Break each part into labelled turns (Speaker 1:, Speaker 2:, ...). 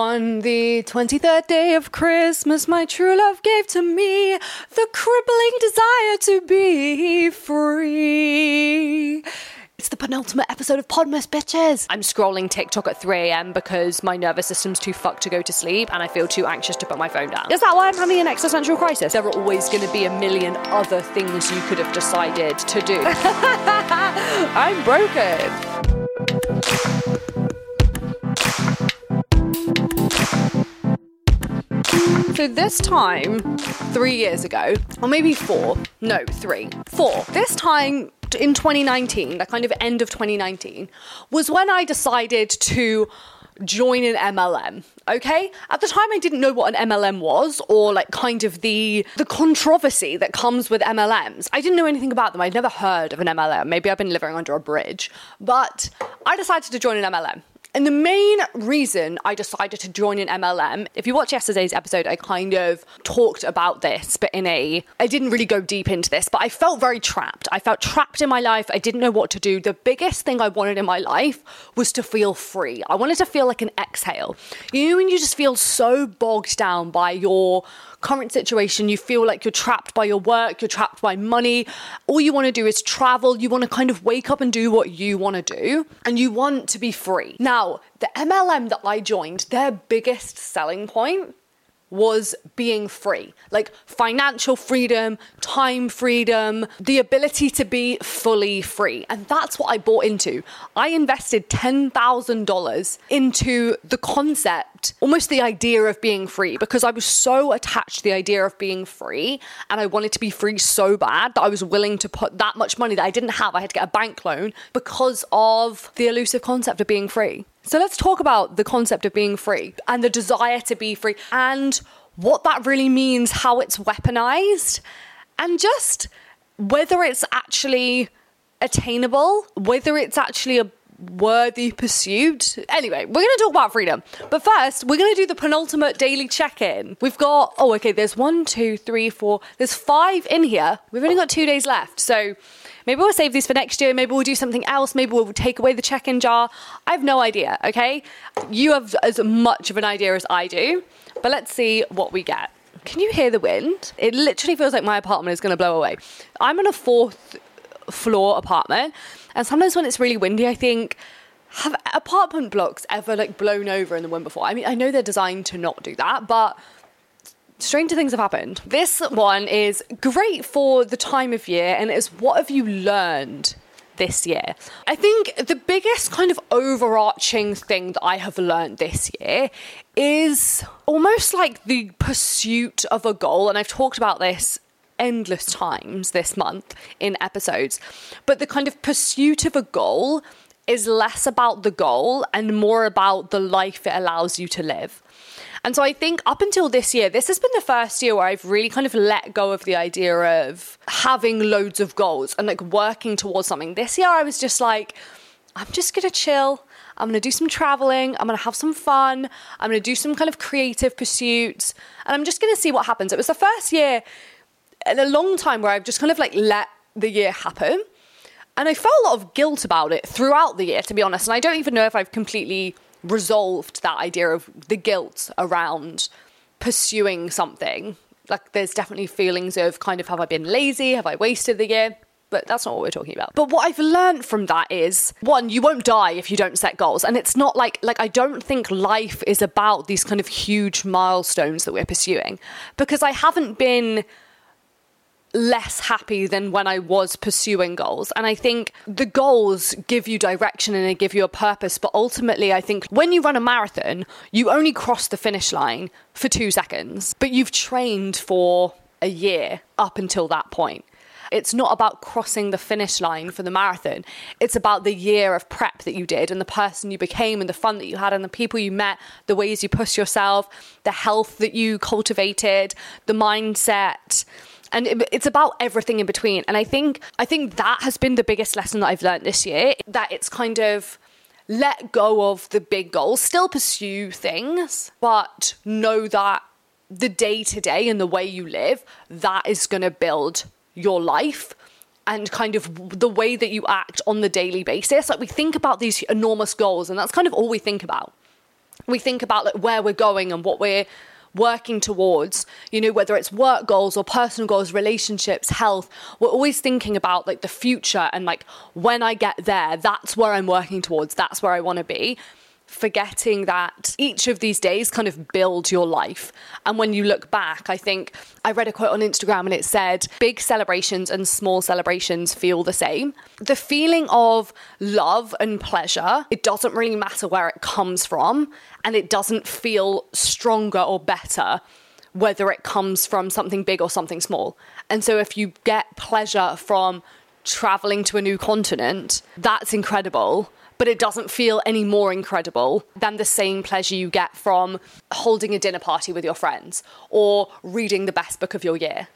Speaker 1: On the 23rd day of Christmas, my true love gave to me the crippling desire to be free. It's the penultimate episode of Podmas, bitches. I'm scrolling TikTok at 3 a.m. because my nervous system's too fucked to go to sleep and I feel too anxious to put my phone down. Is that why I'm having an existential crisis? There are always going to be a million other things you could have decided to do. I'm broken. So this time, three years ago, or maybe four, no, three, four. This time in 2019, the kind of end of 2019, was when I decided to join an MLM. Okay? At the time I didn't know what an MLM was or like kind of the the controversy that comes with MLMs. I didn't know anything about them. I'd never heard of an MLM. Maybe I've been living under a bridge. But I decided to join an MLM. And the main reason I decided to join an MLM, if you watch yesterday's episode, I kind of talked about this, but in a, I didn't really go deep into this, but I felt very trapped. I felt trapped in my life. I didn't know what to do. The biggest thing I wanted in my life was to feel free. I wanted to feel like an exhale. You know, when you just feel so bogged down by your current situation, you feel like you're trapped by your work, you're trapped by money. All you want to do is travel. You want to kind of wake up and do what you want to do, and you want to be free. Now, the MLM that I joined, their biggest selling point was being free like financial freedom, time freedom, the ability to be fully free. And that's what I bought into. I invested $10,000 into the concept, almost the idea of being free, because I was so attached to the idea of being free and I wanted to be free so bad that I was willing to put that much money that I didn't have. I had to get a bank loan because of the elusive concept of being free. So let's talk about the concept of being free and the desire to be free and what that really means, how it's weaponized, and just whether it's actually attainable, whether it's actually a worthy pursuit. Anyway, we're going to talk about freedom. But first, we're going to do the penultimate daily check in. We've got, oh, okay, there's one, two, three, four, there's five in here. We've only got two days left. So maybe we'll save these for next year. Maybe we'll do something else. Maybe we'll take away the check in jar. I have no idea, okay? You have as much of an idea as I do. But let's see what we get. Can you hear the wind? It literally feels like my apartment is going to blow away. I'm in a fourth floor apartment, and sometimes when it's really windy, I think, have apartment blocks ever like blown over in the wind before? I mean, I know they're designed to not do that, but stranger things have happened. This one is great for the time of year, and it's what have you learned this year. I think the biggest kind of overarching thing that I have learned this year is almost like the pursuit of a goal. And I've talked about this endless times this month in episodes. But the kind of pursuit of a goal is less about the goal and more about the life it allows you to live. And so I think up until this year, this has been the first year where I've really kind of let go of the idea of having loads of goals and like working towards something. This year, I was just like, I'm just gonna chill. I'm gonna do some traveling. I'm gonna have some fun. I'm gonna do some kind of creative pursuits. And I'm just gonna see what happens. It was the first year in a long time where I've just kind of like let the year happen. And I felt a lot of guilt about it throughout the year, to be honest. And I don't even know if I've completely resolved that idea of the guilt around pursuing something. Like, there's definitely feelings of kind of have I been lazy? Have I wasted the year? But that's not what we're talking about. But what I've learned from that is one, you won't die if you don't set goals. And it's not like, like, I don't think life is about these kind of huge milestones that we're pursuing because I haven't been less happy than when I was pursuing goals. And I think the goals give you direction and they give you a purpose. But ultimately, I think when you run a marathon, you only cross the finish line for two seconds, but you've trained for a year up until that point. It's not about crossing the finish line for the marathon. It's about the year of prep that you did and the person you became and the fun that you had and the people you met, the ways you pushed yourself, the health that you cultivated, the mindset and it's about everything in between. And i think i think that has been the biggest lesson that i've learned this year that it's kind of let go of the big goals still pursue things but know that the day to day and the way you live that is going to build your life and kind of the way that you act on the daily basis. Like we think about these enormous goals and that's kind of all we think about. We think about like where we're going and what we're working towards, you know, whether it's work goals or personal goals, relationships, health, we're always thinking about like the future and like when I get there, that's where I'm working towards, that's where I want to be forgetting that each of these days kind of build your life. And when you look back, I think I read a quote on Instagram and it said, big celebrations and small celebrations feel the same. The feeling of love and pleasure, it doesn't really matter where it comes from, and it doesn't feel stronger or better whether it comes from something big or something small. And so if you get pleasure from traveling to a new continent, that's incredible but it doesn't feel any more incredible than the same pleasure you get from holding a dinner party with your friends or reading the best book of your year.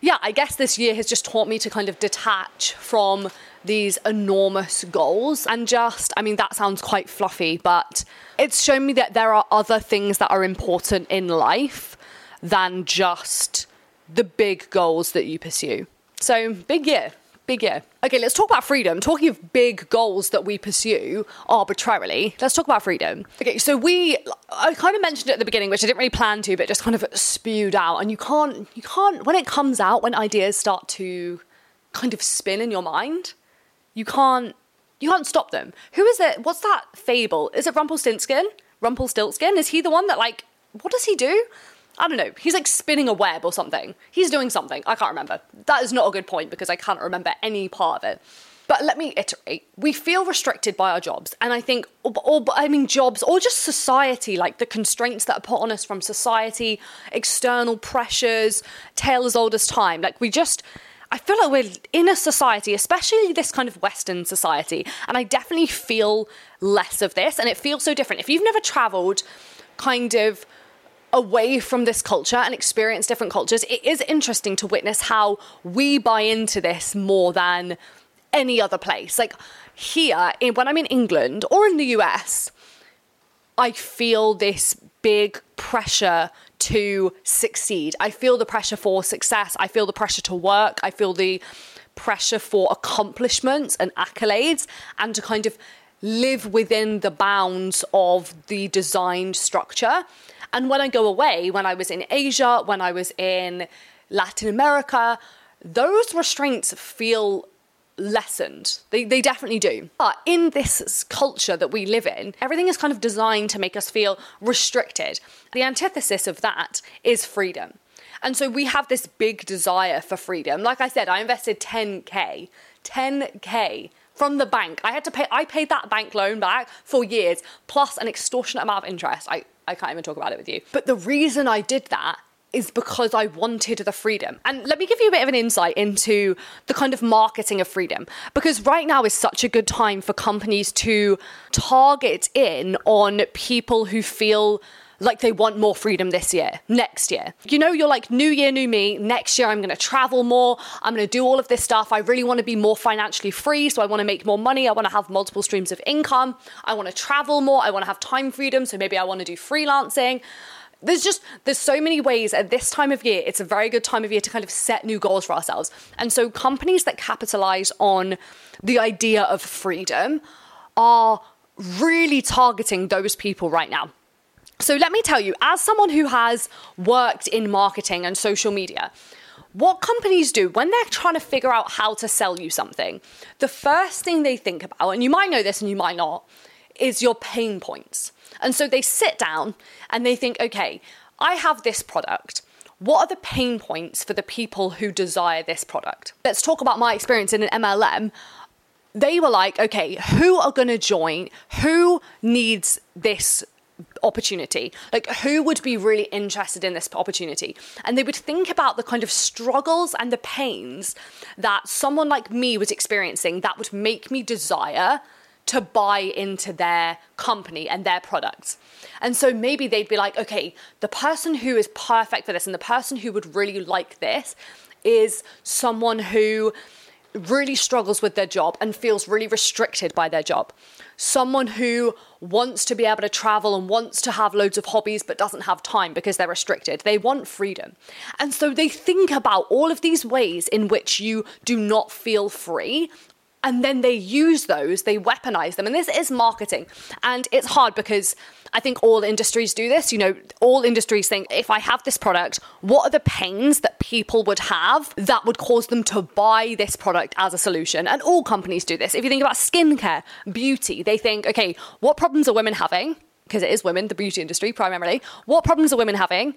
Speaker 1: Yeah, I guess this year has just taught me to kind of detach from these enormous goals and just, I mean, that sounds quite fluffy, but it's shown me that there are other things that are important in life than just the big goals that you pursue. So, big year big year. Okay, let's talk about freedom. Talking of big goals that we pursue arbitrarily, let's talk about freedom. Okay, so we, I kind of mentioned it at the beginning, which I didn't really plan to, but just kind of spewed out. And you can't, you can't, when it comes out, when ideas start to kind of spin in your mind, you can't, you can't stop them. Who is it? What's that fable? Is it Rumpelstiltskin? Rumpelstiltskin? Is he the one that like, what does he do? I don't know, he's like spinning a web or something. He's doing something. I can't remember. That is not a good point because I can't remember any part of it. But let me iterate. We feel restricted by our jobs. And I think, or, or, I mean, jobs or just society, like the constraints that are put on us from society, external pressures, tale as old as time. Like we just, I feel like we're in a society, especially this kind of Western society. And I definitely feel less of this. And it feels so different. If you've never traveled, kind of, away from this culture and experience different cultures, it is interesting to witness how we buy into this more than any other place. Like here, in, when I'm in England or in the US, I feel this big pressure to succeed. I feel the pressure for success. I feel the pressure to work. I feel the pressure for accomplishments and accolades and to kind of live within the bounds of the designed structure. And when I go away, when I was in Asia, when I was in Latin America, those restraints feel lessened. They, they definitely do. But in this culture that we live in, everything is kind of designed to make us feel restricted. The antithesis of that is freedom. And so we have this big desire for freedom. Like I said, I invested 10K, 10K from the bank. I had to pay, I paid that bank loan back for years, plus an extortionate amount of interest. I, I can't even talk about it with you. But the reason I did that is because I wanted the freedom. And let me give you a bit of an insight into the kind of marketing of freedom. Because right now is such a good time for companies to target in on people who feel like they want more freedom this year, next year. You know, you're like, new year, new me. Next year, I'm going to travel more. I'm going to do all of this stuff. I really want to be more financially free. So I want to make more money. I want to have multiple streams of income. I want to travel more. I want to have time freedom. So maybe I want to do freelancing. There's just, there's so many ways at this time of year. It's a very good time of year to kind of set new goals for ourselves. And so companies that capitalize on the idea of freedom are really targeting those people right now. So let me tell you, as someone who has worked in marketing and social media, what companies do when they're trying to figure out how to sell you something, the first thing they think about, and you might know this and you might not, is your pain points. And so they sit down and they think, okay, I have this product. What are the pain points for the people who desire this product? Let's talk about my experience in an MLM. They were like, okay, who are going to join? Who needs this opportunity like who would be really interested in this opportunity and they would think about the kind of struggles and the pains that someone like me was experiencing that would make me desire to buy into their company and their products. And so maybe they'd be like, okay, the person who is perfect for this and the person who would really like this is someone who really struggles with their job and feels really restricted by their job someone who wants to be able to travel and wants to have loads of hobbies but doesn't have time because they're restricted. They want freedom. And so they think about all of these ways in which you do not feel free and then they use those, they weaponize them. And this is marketing. And it's hard because I think all industries do this. You know, all industries think if I have this product, what are the pains that people would have that would cause them to buy this product as a solution? And all companies do this. If you think about skincare, beauty, they think, okay, what problems are women having? Because it is women, the beauty industry primarily. What problems are women having?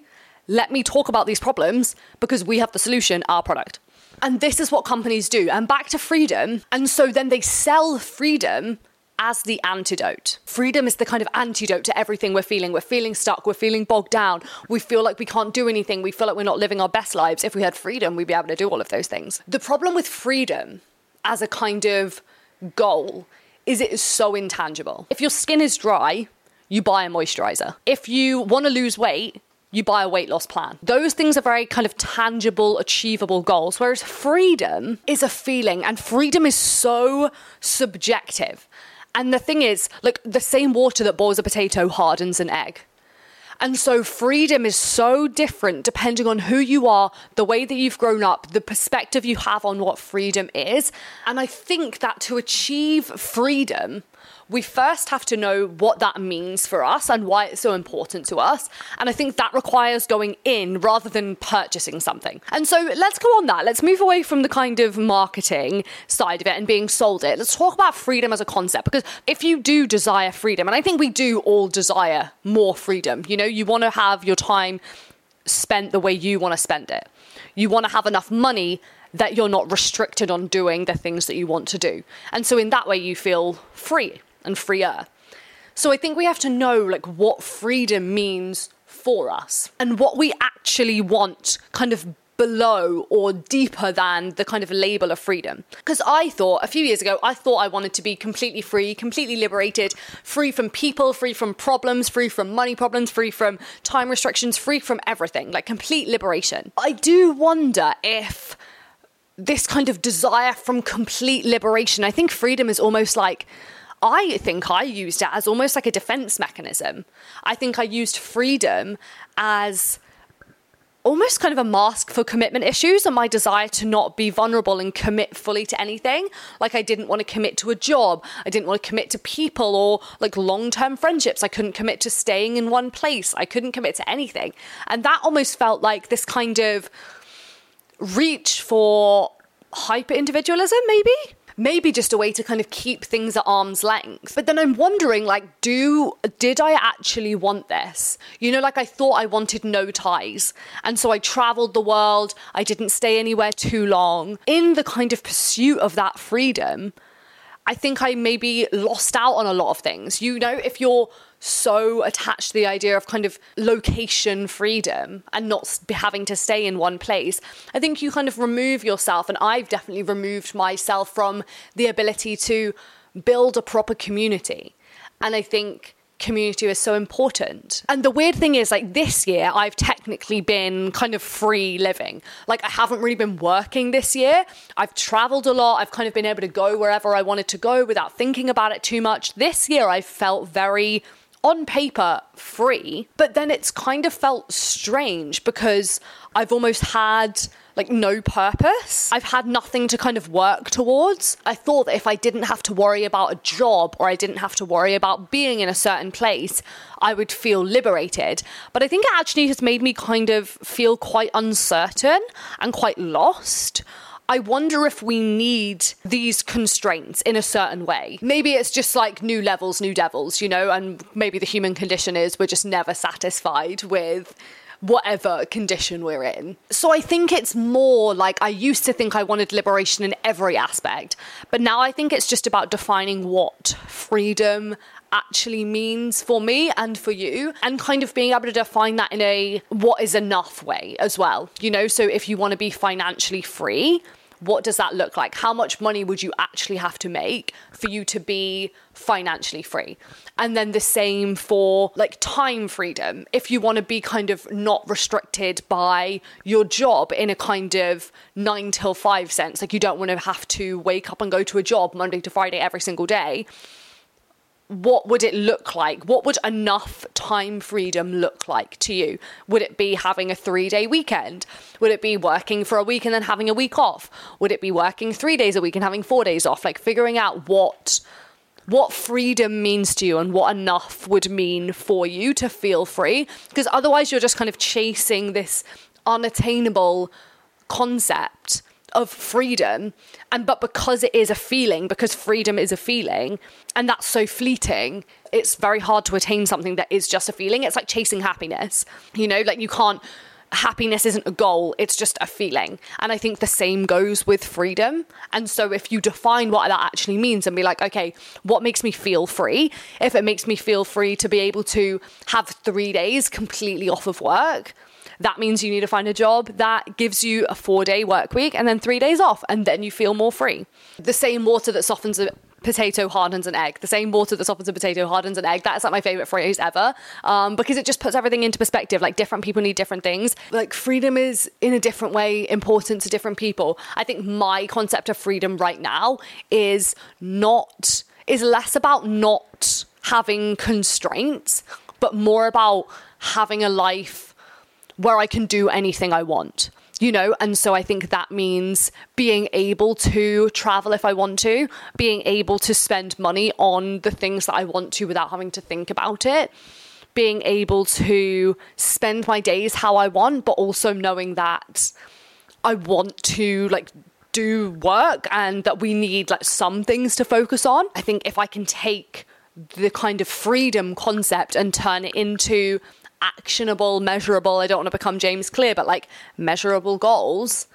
Speaker 1: Let me talk about these problems because we have the solution, our product. And this is what companies do. And back to freedom. And so then they sell freedom as the antidote. Freedom is the kind of antidote to everything we're feeling. We're feeling stuck, we're feeling bogged down, we feel like we can't do anything, we feel like we're not living our best lives. If we had freedom, we'd be able to do all of those things. The problem with freedom as a kind of goal is it is so intangible. If your skin is dry, you buy a moisturizer. If you want to lose weight, you buy a weight loss plan. Those things are very kind of tangible, achievable goals, whereas freedom is a feeling, and freedom is so subjective. And the thing is, like, the same water that boils a potato hardens an egg. And so freedom is so different depending on who you are, the way that you've grown up, the perspective you have on what freedom is. And I think that to achieve freedom, we first have to know what that means for us and why it's so important to us. And I think that requires going in rather than purchasing something. And so let's go on that. Let's move away from the kind of marketing side of it and being sold it. Let's talk about freedom as a concept because if you do desire freedom, and I think we do all desire more freedom, you know, you want to have your time spent the way you want to spend it. You want to have enough money that you're not restricted on doing the things that you want to do. And so in that way you feel free and freer. So I think we have to know like what freedom means for us and what we actually want kind of below or deeper than the kind of label of freedom. Because I thought a few years ago, I thought I wanted to be completely free, completely liberated, free from people, free from problems, free from money problems, free from time restrictions, free from everything, like complete liberation. I do wonder if this kind of desire from complete liberation, I think freedom is almost like I think I used it as almost like a defense mechanism. I think I used freedom as almost kind of a mask for commitment issues and my desire to not be vulnerable and commit fully to anything. Like I didn't want to commit to a job, I didn't want to commit to people or like long term friendships. I couldn't commit to staying in one place, I couldn't commit to anything. And that almost felt like this kind of reach for hyper individualism, maybe? Maybe just a way to kind of keep things at arm's length. But then I'm wondering, like, do did I actually want this? You know, like I thought I wanted no ties. And so I traveled the world, I didn't stay anywhere too long. In the kind of pursuit of that freedom, I think I maybe lost out on a lot of things. You know, if you're so attached to the idea of kind of location freedom and not having to stay in one place, I think you kind of remove yourself, and I've definitely removed myself from the ability to build a proper community. And I think community is so important. And the weird thing is, like this year, I've technically been kind of free living. Like I haven't really been working this year. I've traveled a lot. I've kind of been able to go wherever I wanted to go without thinking about it too much. This year, I felt very on paper free, but then it's kind of felt strange because I've almost had like no purpose. I've had nothing to kind of work towards. I thought that if I didn't have to worry about a job or I didn't have to worry about being in a certain place, I would feel liberated. But I think it actually has made me kind of feel quite uncertain and quite lost. I wonder if we need these constraints in a certain way. Maybe it's just like new levels, new devils, you know, and maybe the human condition is we're just never satisfied with whatever condition we're in. So I think it's more like I used to think I wanted liberation in every aspect, but now I think it's just about defining what freedom actually means for me and for you and kind of being able to define that in a what is enough way as well you know so if you want to be financially free what does that look like? How much money would you actually have to make for you to be financially free? And then the same for like time freedom. If you want to be kind of not restricted by your job in a kind of nine till five sense, like you don't want to have to wake up and go to a job Monday to Friday every single day what would it look like? What would enough time freedom look like to you? Would it be having a three day weekend? Would it be working for a week and then having a week off? Would it be working three days a week and having four days off? Like figuring out what what freedom means to you and what enough would mean for you to feel free because otherwise you're just kind of chasing this unattainable concept of freedom and but because it is a feeling because freedom is a feeling and that's so fleeting it's very hard to attain something that is just a feeling. It's like chasing happiness you know like you can't happiness isn't a goal it's just a feeling. And i think the same goes with freedom. And so if you define what that actually means and be like okay what makes me feel free? If it makes me feel free to be able to have 3 days completely off of work that means you need to find a job that gives you a four day work week and then three days off, and then you feel more free. The same water that softens a potato hardens an egg. The same water that softens a potato hardens an egg. That's like my favorite phrase ever um, because it just puts everything into perspective. Like different people need different things. Like freedom is in a different way important to different people. I think my concept of freedom right now is not is less about not having constraints, but more about having a life where I can do anything I want you know? And so i think that means being able to travel if i want to being able to spend money on the things that i want to without having to think about it being able to spend my days how i want but also knowing that i want to like do work and that we need like some things to focus on. I think if i can take the kind of freedom concept and turn it into actionable, measurable, I don't want to become James Clear, but like measurable goals,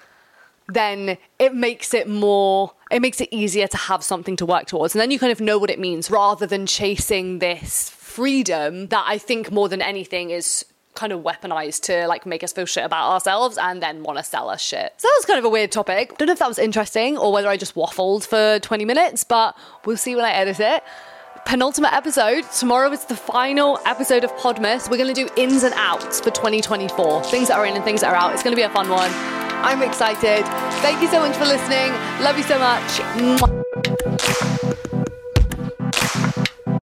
Speaker 1: then it makes it more, it makes it easier to have something to work towards. And then you kind of know what it means rather than chasing this freedom that I think more than anything is kind of weaponized to like make us feel shit about ourselves and then want to sell us shit. So that was kind of a weird topic. Don't know if that was interesting or whether I just waffled for 20 minutes, but we'll see when I edit it penultimate episode. Tomorrow is the final episode of Podmas. We're going to do ins and outs for 2024. Things that are in and things that are out. It's going to be a fun one. I'm excited. Thank you so much for listening. Love you so much.